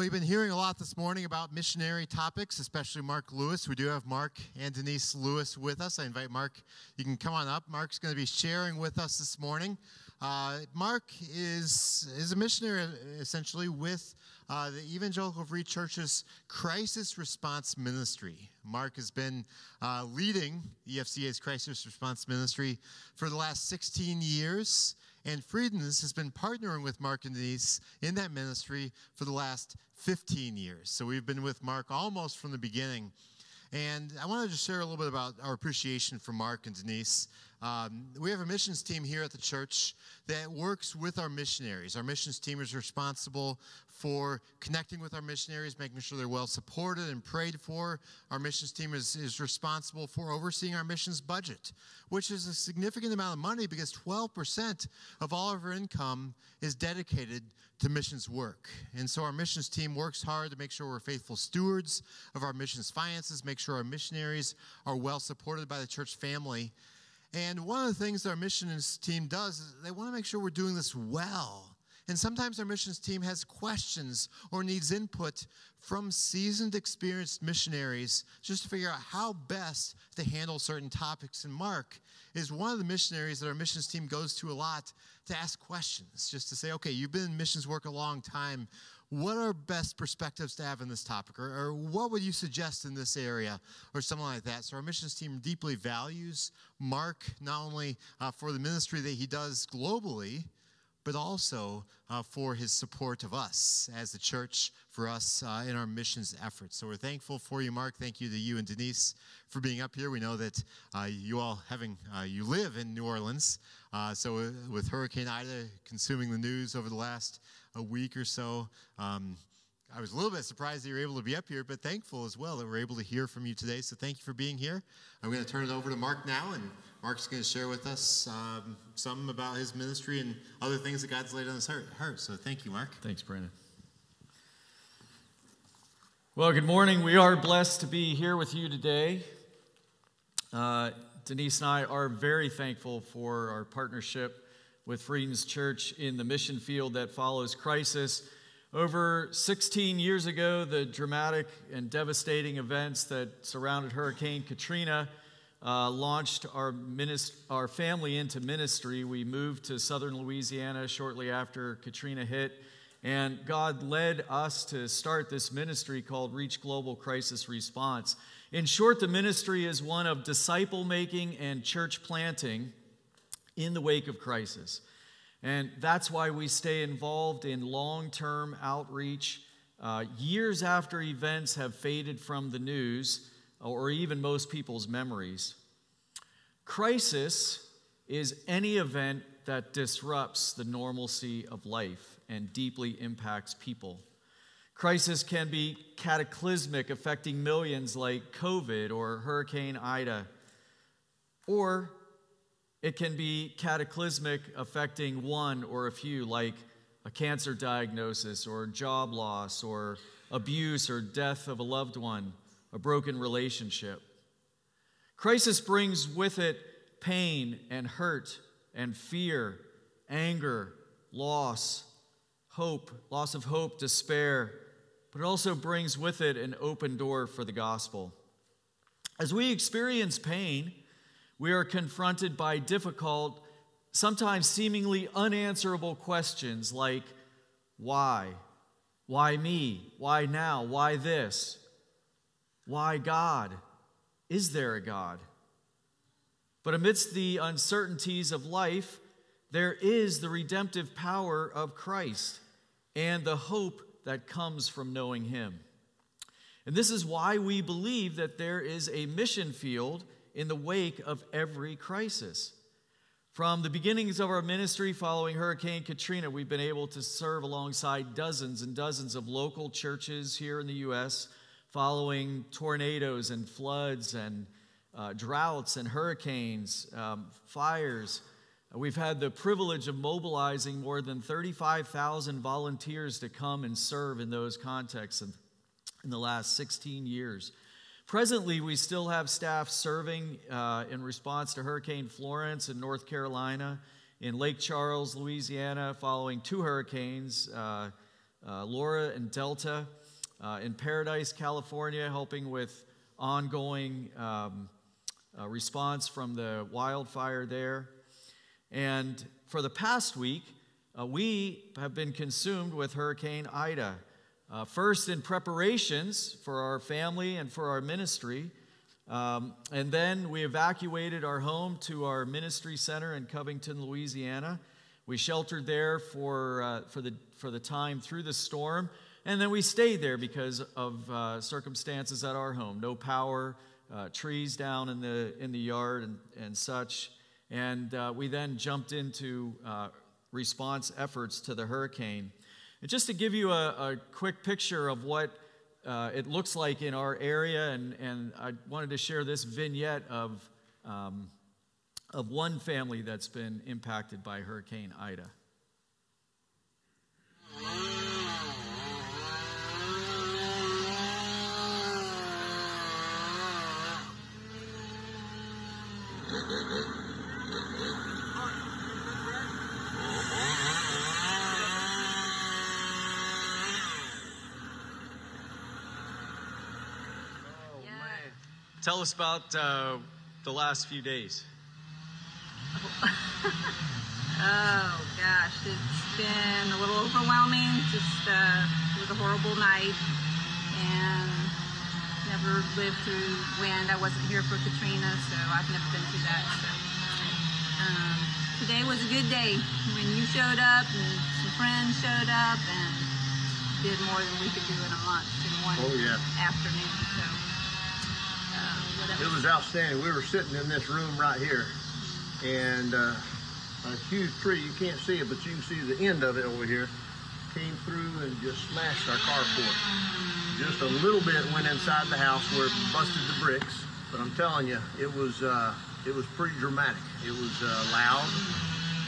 Well, you've been hearing a lot this morning about missionary topics, especially Mark Lewis. We do have Mark and Denise Lewis with us. I invite Mark, you can come on up. Mark's going to be sharing with us this morning. Uh, Mark is, is a missionary essentially with uh, the Evangelical Free Church's Crisis Response Ministry. Mark has been uh, leading EFCA's Crisis Response Ministry for the last 16 years. And Friedens has been partnering with Mark and Denise in that ministry for the last 15 years. So we've been with Mark almost from the beginning. And I wanted to share a little bit about our appreciation for Mark and Denise. Um, we have a missions team here at the church that works with our missionaries. Our missions team is responsible for connecting with our missionaries, making sure they're well supported and prayed for. Our missions team is, is responsible for overseeing our missions budget, which is a significant amount of money because 12% of all of our income is dedicated to missions work. And so our missions team works hard to make sure we're faithful stewards of our missions finances, make sure our missionaries are well supported by the church family. And one of the things our missions team does is they want to make sure we're doing this well. And sometimes our missions team has questions or needs input from seasoned, experienced missionaries just to figure out how best to handle certain topics. And Mark is one of the missionaries that our missions team goes to a lot to ask questions, just to say, okay, you've been in missions work a long time. What are best perspectives to have in this topic? Or, or what would you suggest in this area? Or something like that. So, our missions team deeply values Mark, not only uh, for the ministry that he does globally, but also uh, for his support of us as a church, for us uh, in our missions efforts. So we're thankful for you, Mark. Thank you to you and Denise for being up here. We know that uh, you all having uh, you live in New Orleans, uh, so uh, with Hurricane Ida consuming the news over the last a week or so. Um, I was a little bit surprised that you were able to be up here, but thankful as well that we're able to hear from you today. So thank you for being here. I'm going to turn it over to Mark now, and Mark's going to share with us um, some about his ministry and other things that God's laid on his heart. heart. So thank you, Mark. Thanks, Brandon. Well, good morning. We are blessed to be here with you today. Uh, Denise and I are very thankful for our partnership with Friedens Church in the mission field that follows crisis. Over 16 years ago, the dramatic and devastating events that surrounded Hurricane Katrina uh, launched our, minist- our family into ministry. We moved to southern Louisiana shortly after Katrina hit, and God led us to start this ministry called Reach Global Crisis Response. In short, the ministry is one of disciple making and church planting in the wake of crisis. And that's why we stay involved in long term outreach. Uh, years after events have faded from the news, or even most people's memories. Crisis is any event that disrupts the normalcy of life and deeply impacts people. Crisis can be cataclysmic, affecting millions like COVID or Hurricane Ida, or it can be cataclysmic, affecting one or a few, like a cancer diagnosis or job loss or abuse or death of a loved one a broken relationship. Crisis brings with it pain and hurt and fear, anger, loss, hope, loss of hope, despair, but it also brings with it an open door for the gospel. As we experience pain, we are confronted by difficult, sometimes seemingly unanswerable questions like why? Why me? Why now? Why this? Why God? Is there a God? But amidst the uncertainties of life, there is the redemptive power of Christ and the hope that comes from knowing Him. And this is why we believe that there is a mission field in the wake of every crisis. From the beginnings of our ministry following Hurricane Katrina, we've been able to serve alongside dozens and dozens of local churches here in the U.S following tornadoes and floods and uh, droughts and hurricanes, um, fires. We've had the privilege of mobilizing more than 35,000 volunteers to come and serve in those contexts in, in the last 16 years. Presently, we still have staff serving uh, in response to Hurricane Florence in North Carolina, in Lake Charles, Louisiana, following two hurricanes. Uh, uh, Laura and Delta, uh, in Paradise, California, helping with ongoing um, uh, response from the wildfire there. And for the past week, uh, we have been consumed with Hurricane Ida. Uh, first, in preparations for our family and for our ministry. Um, and then we evacuated our home to our ministry center in Covington, Louisiana. We sheltered there for, uh, for, the, for the time through the storm. And then we stayed there because of uh, circumstances at our home no power, uh, trees down in the, in the yard, and, and such. And uh, we then jumped into uh, response efforts to the hurricane. And just to give you a, a quick picture of what uh, it looks like in our area, and, and I wanted to share this vignette of, um, of one family that's been impacted by Hurricane Ida. Tell us about uh, the last few days. oh gosh, it's been a little overwhelming. Just uh, it was a horrible night, and never lived through wind. I wasn't here for Katrina, so I've never been through that. So um, today was a good day when you showed up and some friends showed up and did more than we could do in a month in one oh, yeah. afternoon. It was outstanding. We were sitting in this room right here, and uh, a huge tree, you can't see it, but you can see the end of it over here, came through and just smashed our carport. Just a little bit went inside the house where it busted the bricks, but I'm telling you, it was uh, it was pretty dramatic. It was uh, loud.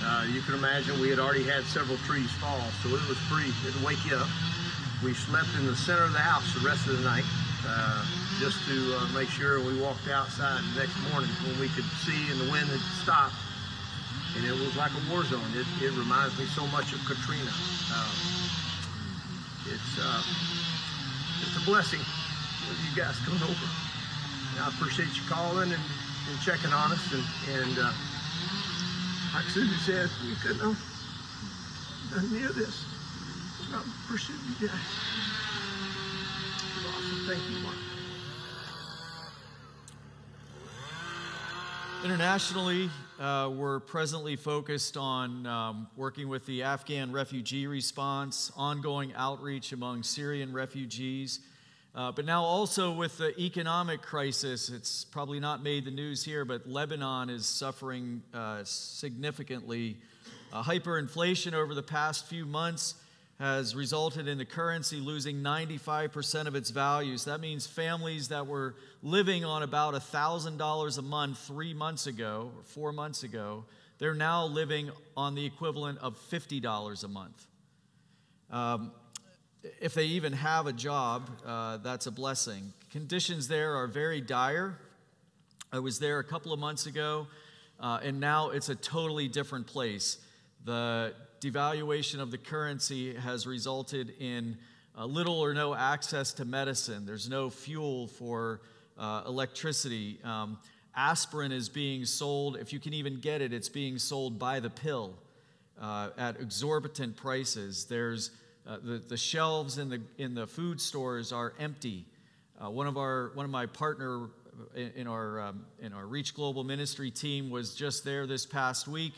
Uh, you can imagine we had already had several trees fall, so it was pretty, it'd wake you up. We slept in the center of the house the rest of the night. Just to uh, make sure we walked outside the next morning when we could see and the wind had stopped. And it was like a war zone. It, it reminds me so much of Katrina. Um, it's, uh, it's a blessing with you guys coming over. And I appreciate you calling and, and checking on us. And, and uh, like Susie said, we couldn't have done near this without pursuing you guys. Awesome. Thank you, Mark. Internationally, uh, we're presently focused on um, working with the Afghan refugee response, ongoing outreach among Syrian refugees, uh, but now also with the economic crisis. It's probably not made the news here, but Lebanon is suffering uh, significantly. hyperinflation over the past few months has resulted in the currency losing 95% of its values. That means families that were living on about $1,000 a month three months ago or four months ago, they're now living on the equivalent of $50 a month. Um, if they even have a job, uh, that's a blessing. Conditions there are very dire. I was there a couple of months ago, uh, and now it's a totally different place. The devaluation of the currency has resulted in uh, little or no access to medicine. There's no fuel for uh, electricity. Um, aspirin is being sold, if you can even get it, it's being sold by the pill uh, at exorbitant prices. There's uh, the, the shelves in the, in the food stores are empty. Uh, one, of our, one of my partner in, in our, um, in our Reach Global Ministry team was just there this past week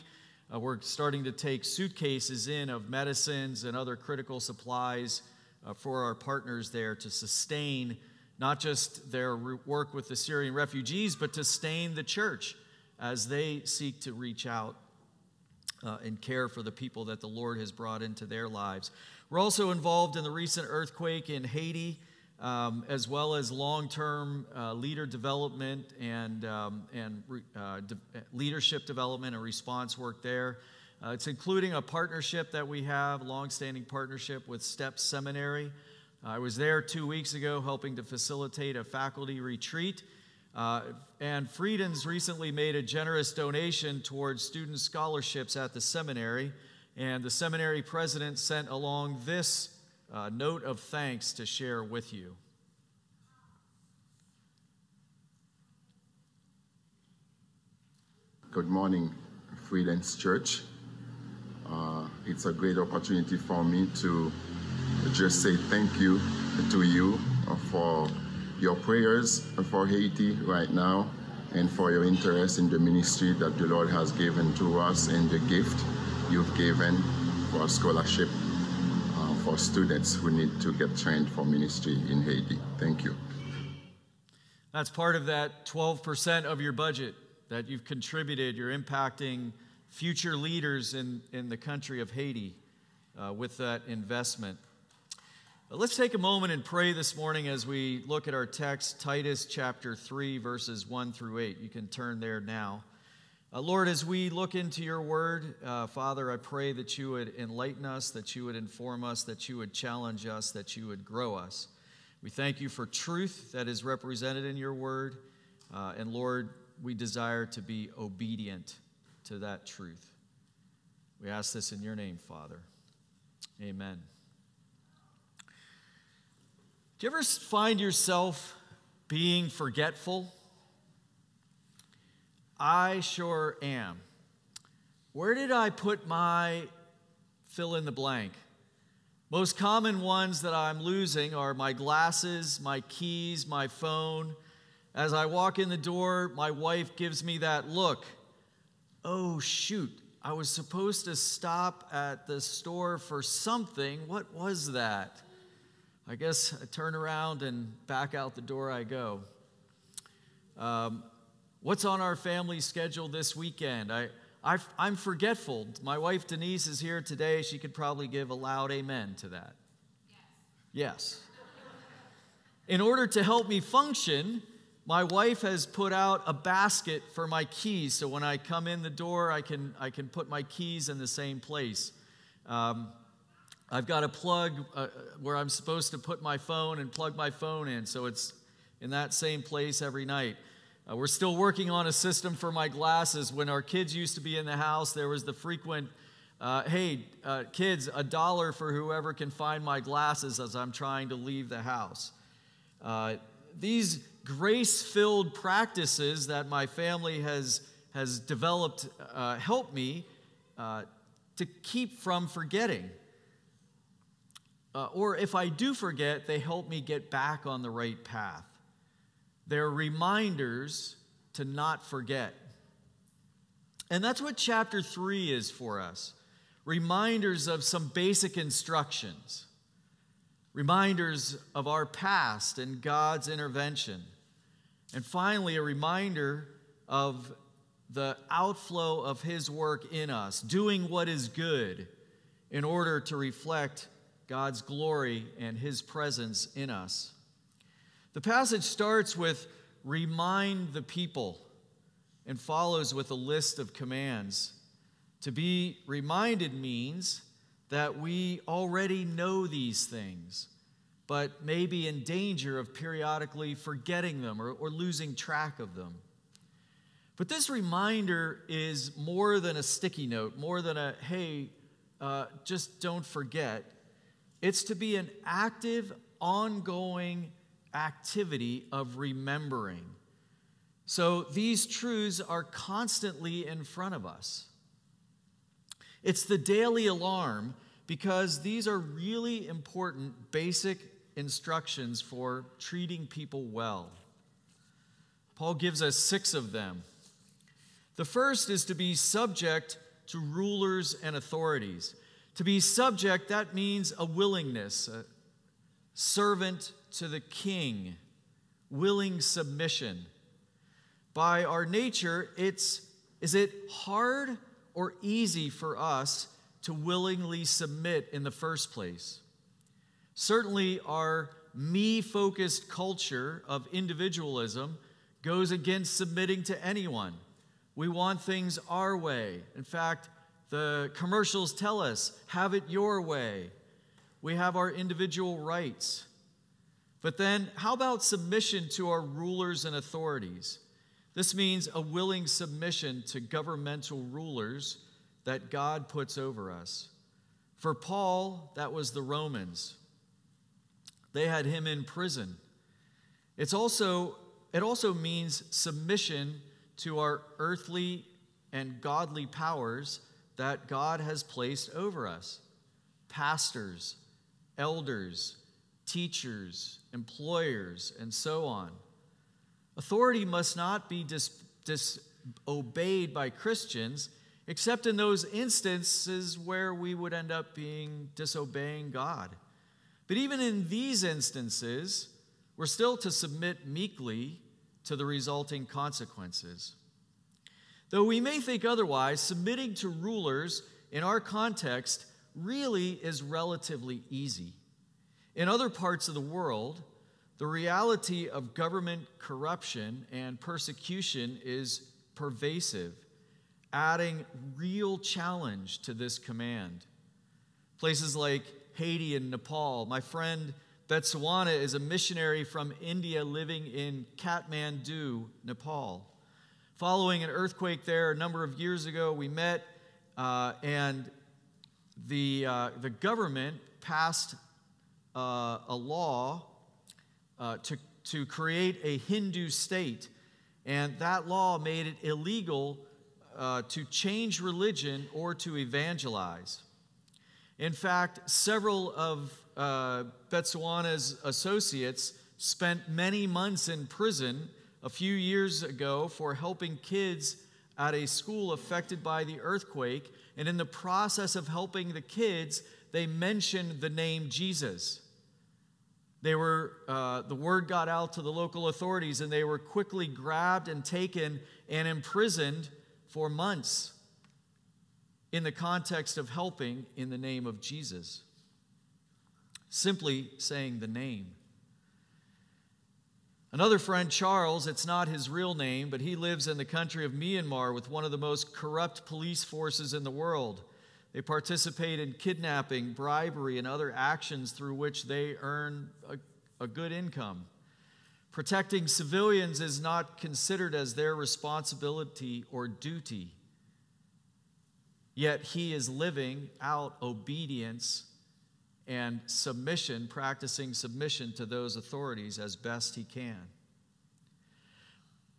uh, we're starting to take suitcases in of medicines and other critical supplies uh, for our partners there to sustain not just their work with the Syrian refugees, but to sustain the church as they seek to reach out uh, and care for the people that the Lord has brought into their lives. We're also involved in the recent earthquake in Haiti um, as well as long term uh, leader development and, um, and uh, de- leadership development and response work there. Uh, it's including a partnership that we have, a long standing partnership with STEP Seminary. I was there two weeks ago helping to facilitate a faculty retreat. Uh, and Friedens recently made a generous donation towards student scholarships at the seminary. And the seminary president sent along this uh, note of thanks to share with you. Good morning, Freelands Church. Uh, it's a great opportunity for me to just say thank you to you for your prayers for Haiti right now and for your interest in the ministry that the Lord has given to us and the gift you've given for scholarship for students who need to get trained for ministry in Haiti. Thank you. That's part of that 12% of your budget that you've contributed. You're impacting future leaders in, in the country of Haiti uh, with that investment. But let's take a moment and pray this morning as we look at our text, Titus chapter 3, verses 1 through 8. You can turn there now. Uh, Lord, as we look into your word, uh, Father, I pray that you would enlighten us, that you would inform us, that you would challenge us, that you would grow us. We thank you for truth that is represented in your word. Uh, and Lord, we desire to be obedient to that truth. We ask this in your name, Father. Amen. Do you ever find yourself being forgetful? I sure am. Where did I put my fill in the blank? Most common ones that I'm losing are my glasses, my keys, my phone. As I walk in the door, my wife gives me that look oh, shoot, I was supposed to stop at the store for something. What was that? I guess I turn around and back out the door I go. Um, what's on our family schedule this weekend? I, I, am forgetful. My wife Denise is here today. She could probably give a loud amen to that. Yes. yes. In order to help me function, my wife has put out a basket for my keys, so when I come in the door, I can, I can put my keys in the same place. Um, I've got a plug uh, where I'm supposed to put my phone and plug my phone in, so it's in that same place every night. Uh, we're still working on a system for my glasses. When our kids used to be in the house, there was the frequent, uh, hey, uh, kids, a dollar for whoever can find my glasses as I'm trying to leave the house. Uh, these grace filled practices that my family has, has developed uh, help me uh, to keep from forgetting. Or if I do forget, they help me get back on the right path. They're reminders to not forget. And that's what chapter 3 is for us reminders of some basic instructions, reminders of our past and God's intervention. And finally, a reminder of the outflow of His work in us, doing what is good in order to reflect God's glory and His presence in us. The passage starts with remind the people and follows with a list of commands. To be reminded means that we already know these things but may be in danger of periodically forgetting them or, or losing track of them. But this reminder is more than a sticky note, more than a, hey, uh, just don't forget. It's to be an active, ongoing activity of remembering. So these truths are constantly in front of us. It's the daily alarm because these are really important basic instructions for treating people well. Paul gives us six of them. The first is to be subject to rulers and authorities. To be subject, that means a willingness, a servant to the king, willing submission. By our nature, it's is it hard or easy for us to willingly submit in the first place? Certainly, our me focused culture of individualism goes against submitting to anyone. We want things our way. In fact, the commercials tell us, have it your way. We have our individual rights. But then, how about submission to our rulers and authorities? This means a willing submission to governmental rulers that God puts over us. For Paul, that was the Romans. they had him in prison. It's also, it also means submission to our earthly and godly powers that God has placed over us pastors, elders, teachers, employers, and so on. Authority must not be dis- disobeyed by Christians, except in those instances where we would end up being disobeying God. But even in these instances, we're still to submit meekly to the resulting consequences. Though we may think otherwise, submitting to rulers in our context really is relatively easy. In other parts of the world, the reality of government corruption and persecution is pervasive, adding real challenge to this command. Places like Haiti and Nepal, my friend Betsawana is a missionary from India living in Kathmandu, Nepal. Following an earthquake there a number of years ago, we met, uh, and the, uh, the government passed uh, a law uh, to, to create a Hindu state. And that law made it illegal uh, to change religion or to evangelize. In fact, several of uh, Betswana's associates spent many months in prison a few years ago for helping kids at a school affected by the earthquake. And in the process of helping the kids, they mentioned the name Jesus. They were, uh, the word got out to the local authorities, and they were quickly grabbed and taken and imprisoned for months in the context of helping in the name of Jesus. Simply saying the name. Another friend, Charles, it's not his real name, but he lives in the country of Myanmar with one of the most corrupt police forces in the world. They participate in kidnapping, bribery, and other actions through which they earn a, a good income. Protecting civilians is not considered as their responsibility or duty. Yet he is living out obedience and submission, practicing submission to those authorities as best he can.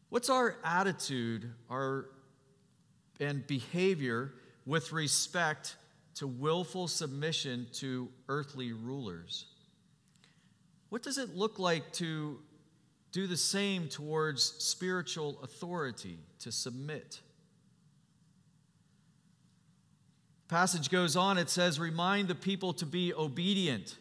What's our attitude our, and behavior with respect to willful submission to earthly rulers? What does it look like to do the same towards spiritual authority, to submit? Passage goes on, it says, Remind the people to be obedient.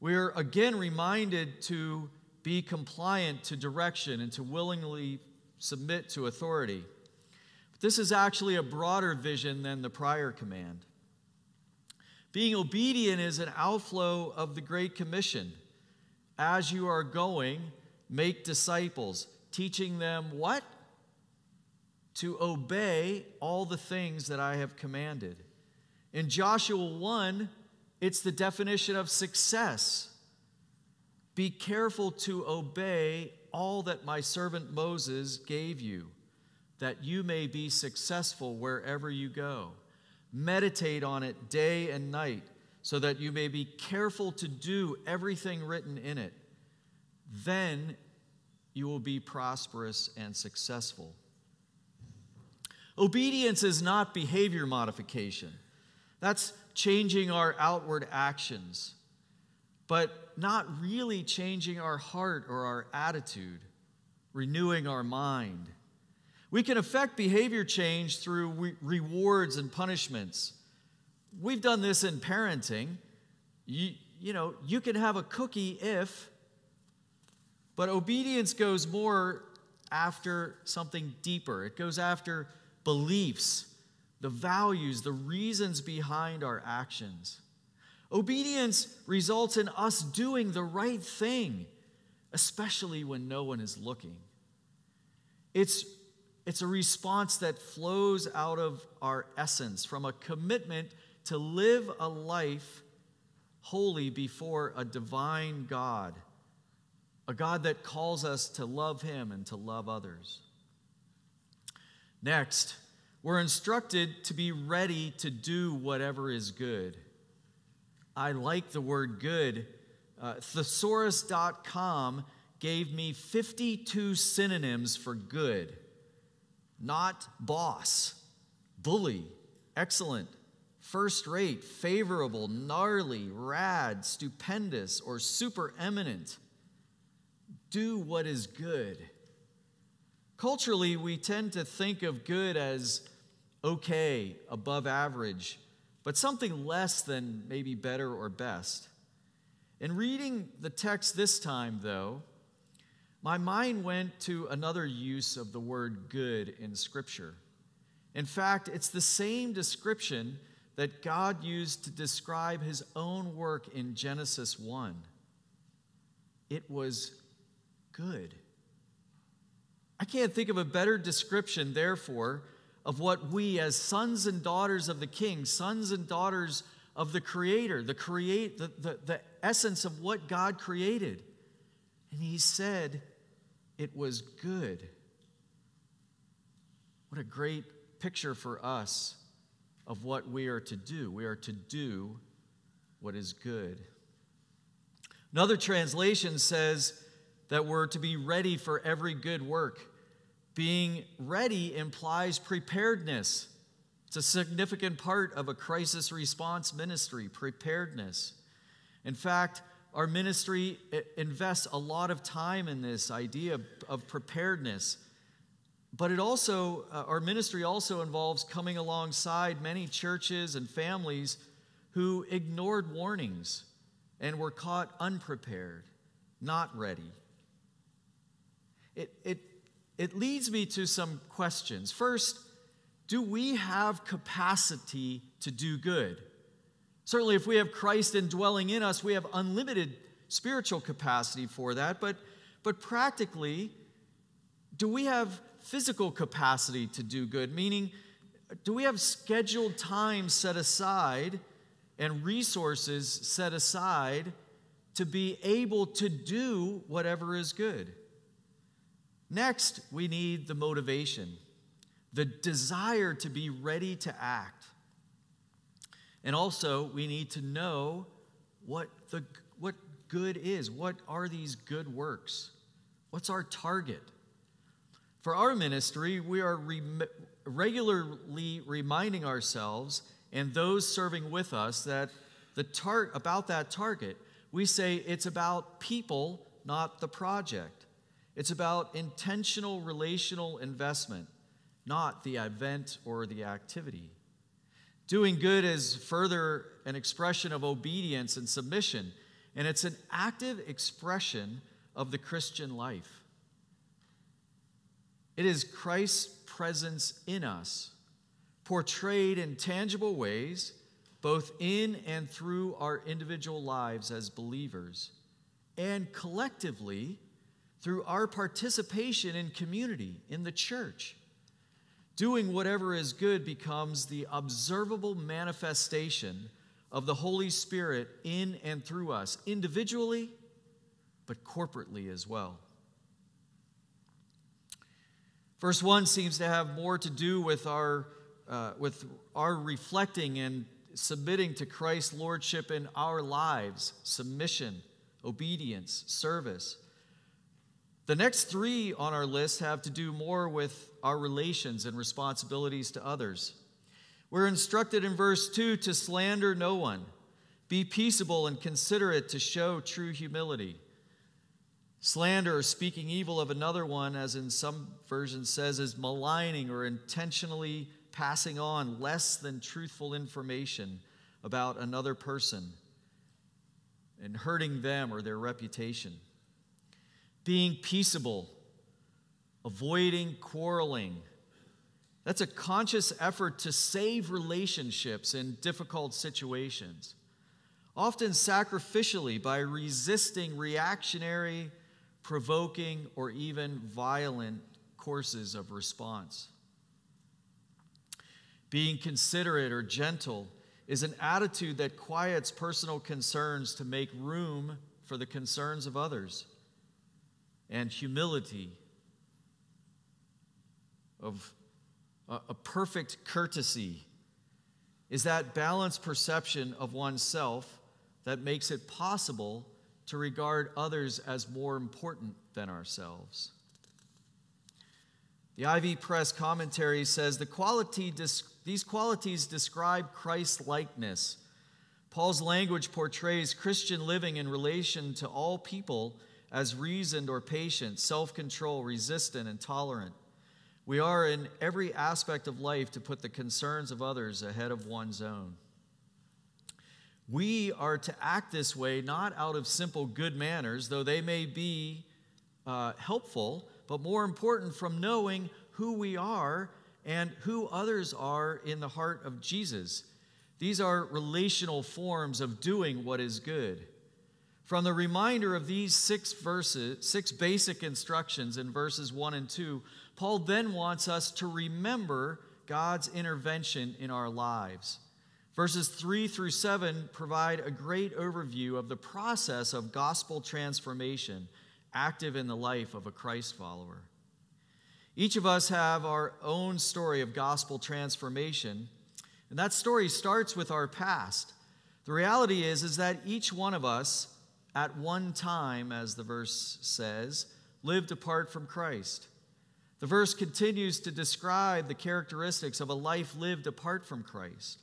We're again reminded to be compliant to direction and to willingly submit to authority. But this is actually a broader vision than the prior command. Being obedient is an outflow of the Great Commission. As you are going, make disciples, teaching them what? To obey all the things that I have commanded. In Joshua 1, it's the definition of success. Be careful to obey all that my servant Moses gave you, that you may be successful wherever you go. Meditate on it day and night, so that you may be careful to do everything written in it. Then you will be prosperous and successful. Obedience is not behavior modification. That's changing our outward actions, but not really changing our heart or our attitude, renewing our mind. We can affect behavior change through re- rewards and punishments. We've done this in parenting. You, you know, you can have a cookie if, but obedience goes more after something deeper. It goes after beliefs the values, the reasons behind our actions. Obedience results in us doing the right thing, especially when no one is looking. It's, it's a response that flows out of our essence from a commitment to live a life holy before a divine God, a God that calls us to love Him and to love others. Next, we're instructed to be ready to do whatever is good. I like the word good uh, thesaurus.com gave me 52 synonyms for good not boss, bully, excellent, first rate, favorable, gnarly, rad, stupendous, or super eminent. Do what is good. Culturally, we tend to think of good as okay, above average, but something less than maybe better or best. In reading the text this time, though, my mind went to another use of the word good in Scripture. In fact, it's the same description that God used to describe his own work in Genesis 1. It was good. I can't think of a better description, therefore, of what we, as sons and daughters of the King, sons and daughters of the Creator, the, create, the, the, the essence of what God created. And He said, it was good. What a great picture for us of what we are to do. We are to do what is good. Another translation says that we're to be ready for every good work. Being ready implies preparedness. It's a significant part of a crisis response ministry, preparedness. In fact, our ministry invests a lot of time in this idea of preparedness. But it also, uh, our ministry also involves coming alongside many churches and families who ignored warnings and were caught unprepared, not ready. It, it, it leads me to some questions. First, do we have capacity to do good? Certainly, if we have Christ indwelling in us, we have unlimited spiritual capacity for that. But, but practically, do we have physical capacity to do good? Meaning, do we have scheduled time set aside and resources set aside to be able to do whatever is good? Next, we need the motivation, the desire to be ready to act. And also, we need to know what, the, what good is. What are these good works? What's our target? For our ministry, we are rem- regularly reminding ourselves and those serving with us that the tar- about that target, we say it's about people, not the project. It's about intentional relational investment, not the event or the activity. Doing good is further an expression of obedience and submission, and it's an active expression of the Christian life. It is Christ's presence in us, portrayed in tangible ways, both in and through our individual lives as believers, and collectively through our participation in community, in the church. Doing whatever is good becomes the observable manifestation of the Holy Spirit in and through us, individually, but corporately as well. Verse 1 seems to have more to do with our, uh, with our reflecting and submitting to Christ's lordship in our lives submission, obedience, service. The next three on our list have to do more with our relations and responsibilities to others. We're instructed in verse 2 to slander no one, be peaceable and considerate to show true humility. Slander or speaking evil of another one, as in some versions says, is maligning or intentionally passing on less than truthful information about another person and hurting them or their reputation being peaceable, avoiding quarreling. That's a conscious effort to save relationships in difficult situations, often sacrificially by resisting reactionary, provoking, or even violent courses of response. Being considerate or gentle is an attitude that quiets personal concerns to make room for the concerns of others and humility, of a, a perfect courtesy, is that balanced perception of oneself that makes it possible to regard others as more important than ourselves. The Ivy Press commentary says the quality, these qualities describe Christ likeness. Paul's language portrays Christian living in relation to all people as reasoned or patient, self control, resistant, and tolerant. We are in every aspect of life to put the concerns of others ahead of one's own. We are to act this way not out of simple good manners, though they may be uh, helpful, but more important from knowing who we are and who others are in the heart of Jesus. These are relational forms of doing what is good. From the reminder of these six verses, six basic instructions in verses 1 and 2, Paul then wants us to remember God's intervention in our lives. Verses 3 through 7 provide a great overview of the process of gospel transformation active in the life of a Christ follower. Each of us have our own story of gospel transformation, and that story starts with our past. The reality is is that each one of us at one time as the verse says lived apart from Christ. The verse continues to describe the characteristics of a life lived apart from Christ.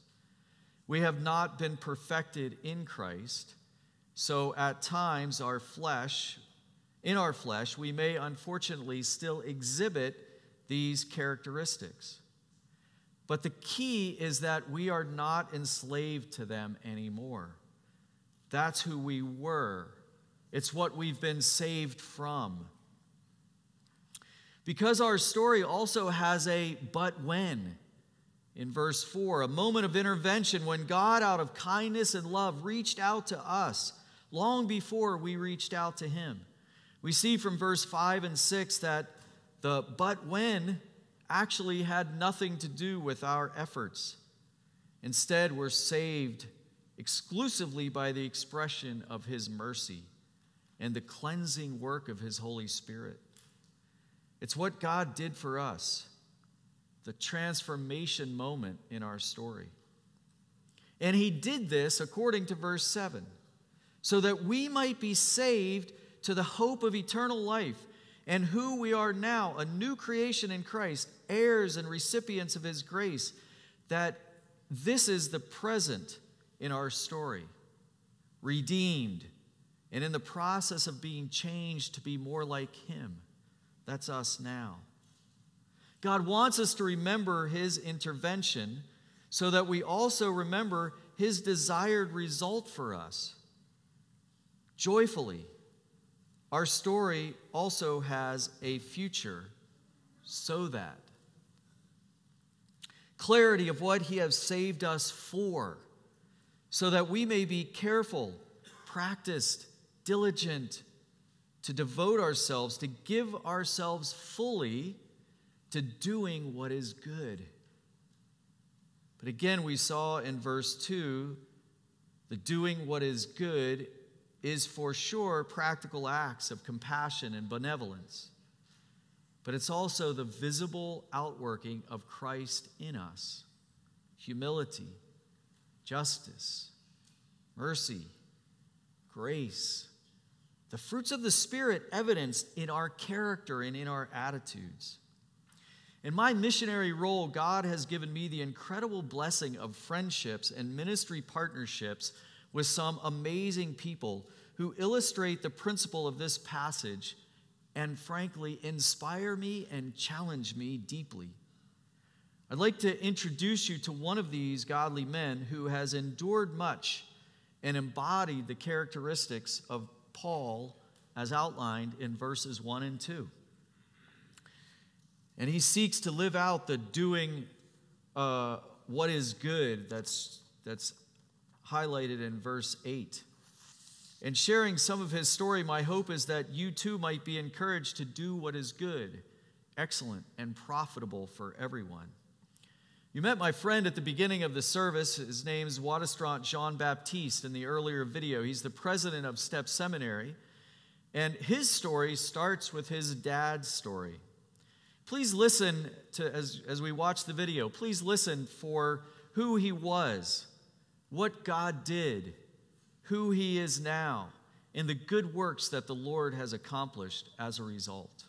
We have not been perfected in Christ, so at times our flesh, in our flesh, we may unfortunately still exhibit these characteristics. But the key is that we are not enslaved to them anymore. That's who we were, it's what we've been saved from. Because our story also has a but when. In verse 4, a moment of intervention when God, out of kindness and love, reached out to us long before we reached out to Him. We see from verse 5 and 6 that the but when actually had nothing to do with our efforts. Instead, we're saved exclusively by the expression of His mercy and the cleansing work of His Holy Spirit. It's what God did for us, the transformation moment in our story. And He did this according to verse 7 so that we might be saved to the hope of eternal life and who we are now, a new creation in Christ, heirs and recipients of His grace, that this is the present in our story. Redeemed, and in the process of being changed to be more like Him. That's us now. God wants us to remember His intervention so that we also remember His desired result for us. Joyfully, our story also has a future so that clarity of what He has saved us for, so that we may be careful, practiced, diligent, to devote ourselves, to give ourselves fully to doing what is good. But again, we saw in verse 2 the doing what is good is for sure practical acts of compassion and benevolence. But it's also the visible outworking of Christ in us humility, justice, mercy, grace the fruits of the Spirit evidenced in our character and in our attitudes. In my missionary role, God has given me the incredible blessing of friendships and ministry partnerships with some amazing people who illustrate the principle of this passage and, frankly, inspire me and challenge me deeply. I'd like to introduce you to one of these godly men who has endured much and embodied the characteristics of Paul as outlined in verses 1 and 2. And he seeks to live out the doing uh, what is good that's, that's highlighted in verse 8. In sharing some of his story, my hope is that you too might be encouraged to do what is good, excellent, and profitable for everyone. You met my friend at the beginning of the service. His name is Wadestrant Jean Baptiste in the earlier video. He's the president of STEP Seminary, and his story starts with his dad's story. Please listen to as, as we watch the video. Please listen for who he was, what God did, who he is now, and the good works that the Lord has accomplished as a result.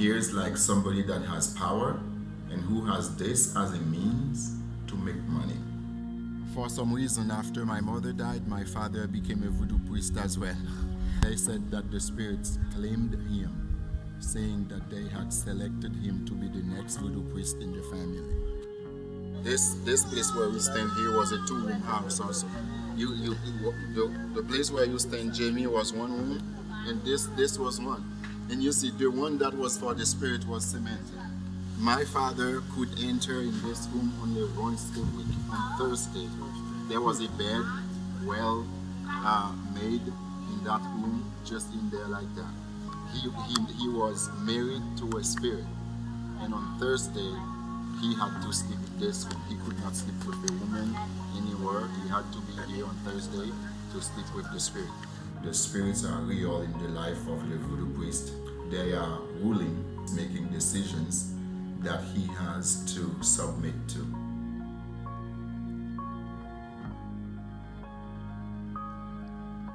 Appears like somebody that has power and who has this as a means to make money. For some reason, after my mother died, my father became a voodoo priest as well. They said that the spirits claimed him, saying that they had selected him to be the next voodoo priest in the family. This this place where we stand here was a two-room house also. You you, you the, the place where you stand, Jamie, was one room, and this this was one. And you see, the one that was for the spirit was cemented. My father could enter in this room only once a week on Thursday. There was a bed, well uh, made in that room, just in there like that. He, he, he was married to a spirit, and on Thursday he had to sleep in this room. He could not sleep with a woman anywhere. He had to be here on Thursday to sleep with the spirit. The spirits are real in the life of the voodoo priest. They are ruling, making decisions that he has to submit to.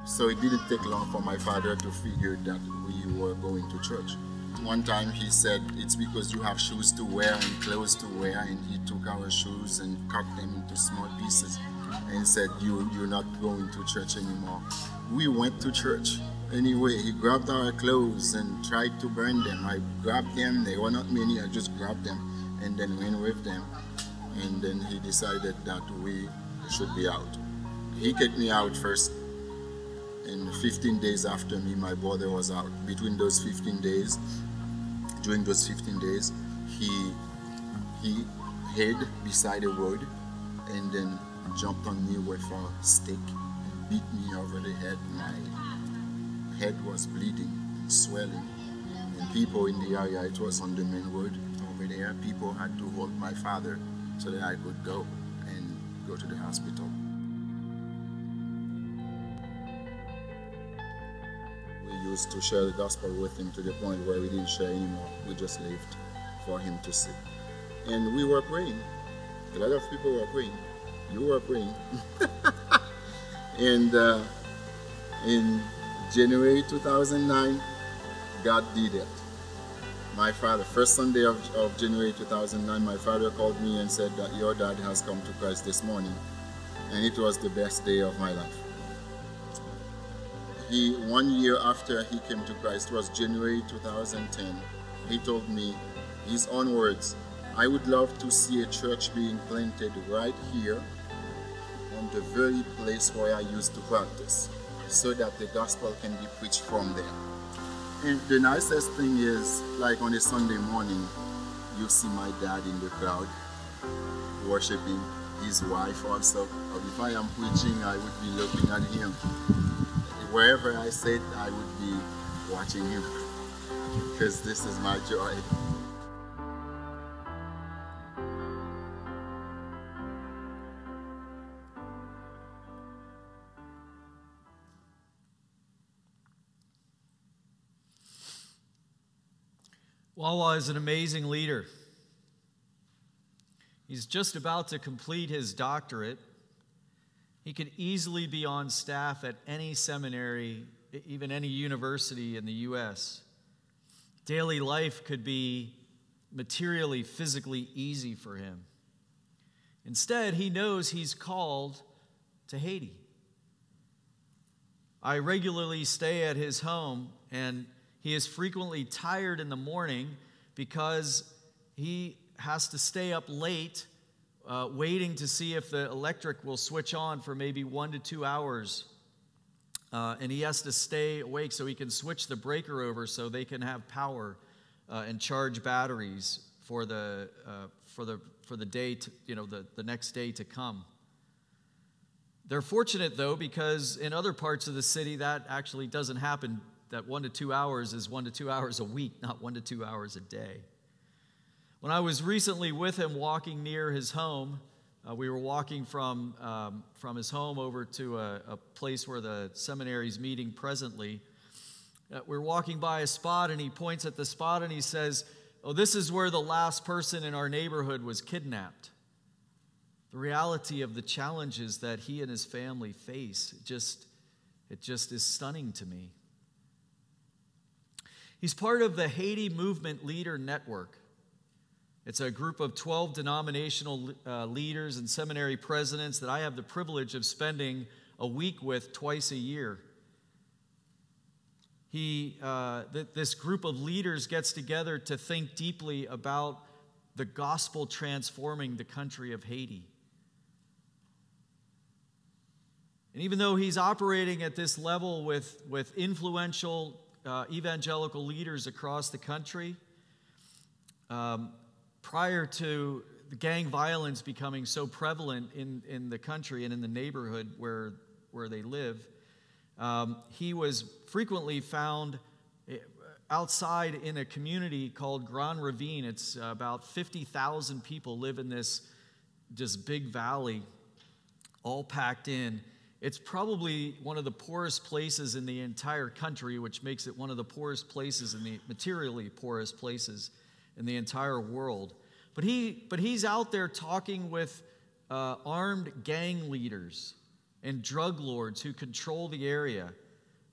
So it didn't take long for my father to figure that we were going to church. One time he said, It's because you have shoes to wear and clothes to wear, and he took our shoes and cut them into small pieces and said, you, You're not going to church anymore. We went to church. Anyway, he grabbed our clothes and tried to burn them. I grabbed them, they were not many, I just grabbed them and then went with them. And then he decided that we should be out. He kicked me out first and 15 days after me, my brother was out. Between those 15 days, during those 15 days, he he hid beside a road and then jumped on me with a stick beat me over the head. My head was bleeding and swelling. And people in the area, it was on the main road over there, people had to hold my father so that I could go and go to the hospital. We used to share the gospel with him to the point where we didn't share anymore. We just lived for him to see. And we were praying. A lot of people were praying. You were praying. and uh, in January 2009, God did it. My father, first Sunday of, of January 2009, my father called me and said that your dad has come to Christ this morning. And it was the best day of my life he one year after he came to Christ was January 2010. He told me his own words, I would love to see a church being planted right here the very place where I used to practice so that the gospel can be preached from there. And the nicest thing is, like on a Sunday morning, you see my dad in the crowd worshiping his wife also. If I am preaching, I would be looking at him wherever I sit, I would be watching him because this is my joy. Is an amazing leader. He's just about to complete his doctorate he could easily be on staff at any seminary, even any university in the U.S. Daily life could be materially, physically easy for him. Instead, he knows he's called to Haiti. I regularly stay at his home, and he is frequently tired in the morning because he has to stay up late uh, waiting to see if the electric will switch on for maybe one to two hours. Uh, and he has to stay awake so he can switch the breaker over so they can have power uh, and charge batteries for the, uh, for the, for the day, to, you know, the, the next day to come. They're fortunate, though, because in other parts of the city, that actually doesn't happen. That one to two hours is one to two hours a week, not one to two hours a day. When I was recently with him walking near his home, uh, we were walking from, um, from his home over to a, a, place where the seminary is meeting presently. Uh, we're walking by a spot, and he points at the spot and he says, Oh, this is where the last person in our neighborhood was kidnapped the reality of the challenges that he and his family face. Just, it just is stunning to me. He's part of the Haiti Movement Leader Network. It's a group of 12 denominational uh, leaders and seminary presidents that I have the privilege of spending a week with twice a year. He, uh, th- this group of leaders gets together to think deeply about the gospel transforming the country of Haiti. And even though he's operating at this level with, with influential uh, evangelical leaders across the country, um, prior to the gang violence becoming so prevalent in, in the country and in the neighborhood where, where they live, um, he was frequently found eh, outside in a community called Grand Ravine. It's about 50,000 people live in this just big valley, all packed in. It's probably one of the poorest places in the entire country, which makes it one of the poorest places in the materially poorest places in the entire world. But, he, but he's out there talking with uh, armed gang leaders and drug lords who control the area,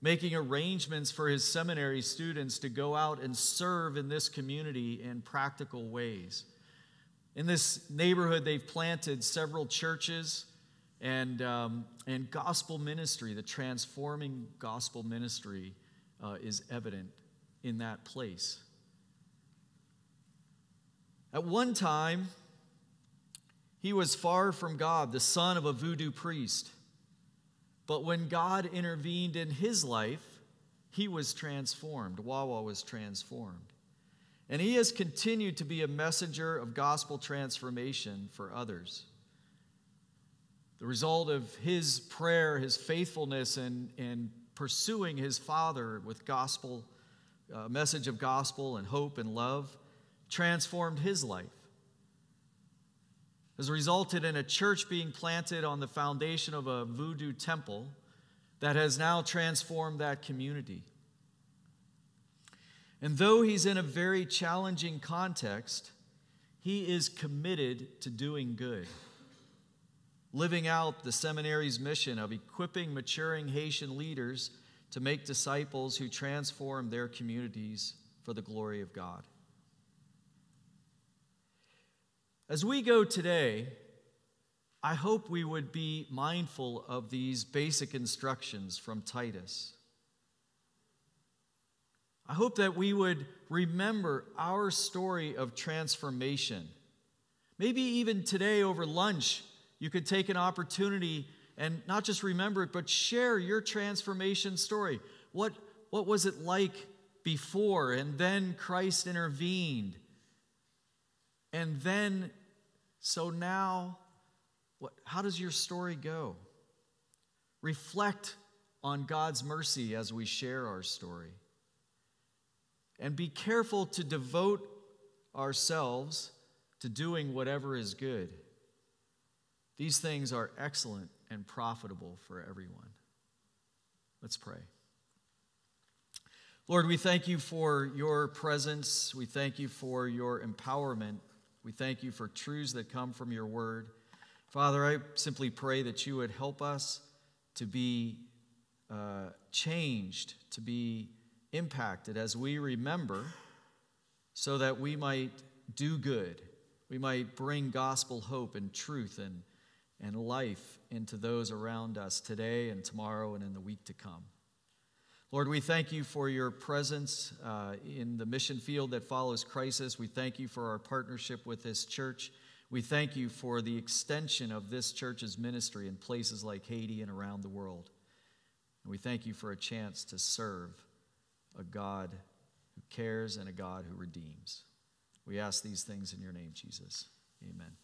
making arrangements for his seminary students to go out and serve in this community in practical ways. In this neighborhood, they've planted several churches and, um, and gospel ministry, the transforming gospel ministry, uh, is evident in that place. At one time, he was far from God, the son of a voodoo priest. But when God intervened in his life, he was transformed. Wawa was transformed. And he has continued to be a messenger of gospel transformation for others the result of his prayer, his faithfulness, and, and pursuing his Father with gospel, uh, message of gospel and hope and love, transformed his life. Has resulted in a church being planted on the foundation of a voodoo temple that has now transformed that community. And though he's in a very challenging context, he is committed to doing good living out the seminary's mission of equipping maturing Haitian leaders to make disciples who transform their communities for the glory of God. As we go today, I hope we would be mindful of these basic instructions from Titus. I hope that we would remember our story of transformation. Maybe even today over lunch, you could take an opportunity and not just remember it, but share your transformation story. What, what was it like before? And then Christ intervened. And then, so now, what, how does your story go? Reflect on God's mercy as we share our story. And be careful to devote ourselves to doing whatever is good. These things are excellent and profitable for everyone. Let's pray. Lord, we thank you for your presence. We thank you for your empowerment. We thank you for truths that come from your word. Father, I simply pray that you would help us to be uh, changed, to be impacted as we remember, so that we might do good. We might bring gospel hope and truth and and life into those around us today and tomorrow and in the week to come. Lord, we thank you for your presence uh, in the mission field that follows crisis. We thank you for our partnership with this church. We thank you for the extension of this church's ministry in places like Haiti and around the world. And we thank you for a chance to serve a God who cares and a God who redeems. We ask these things in your name, Jesus. Amen.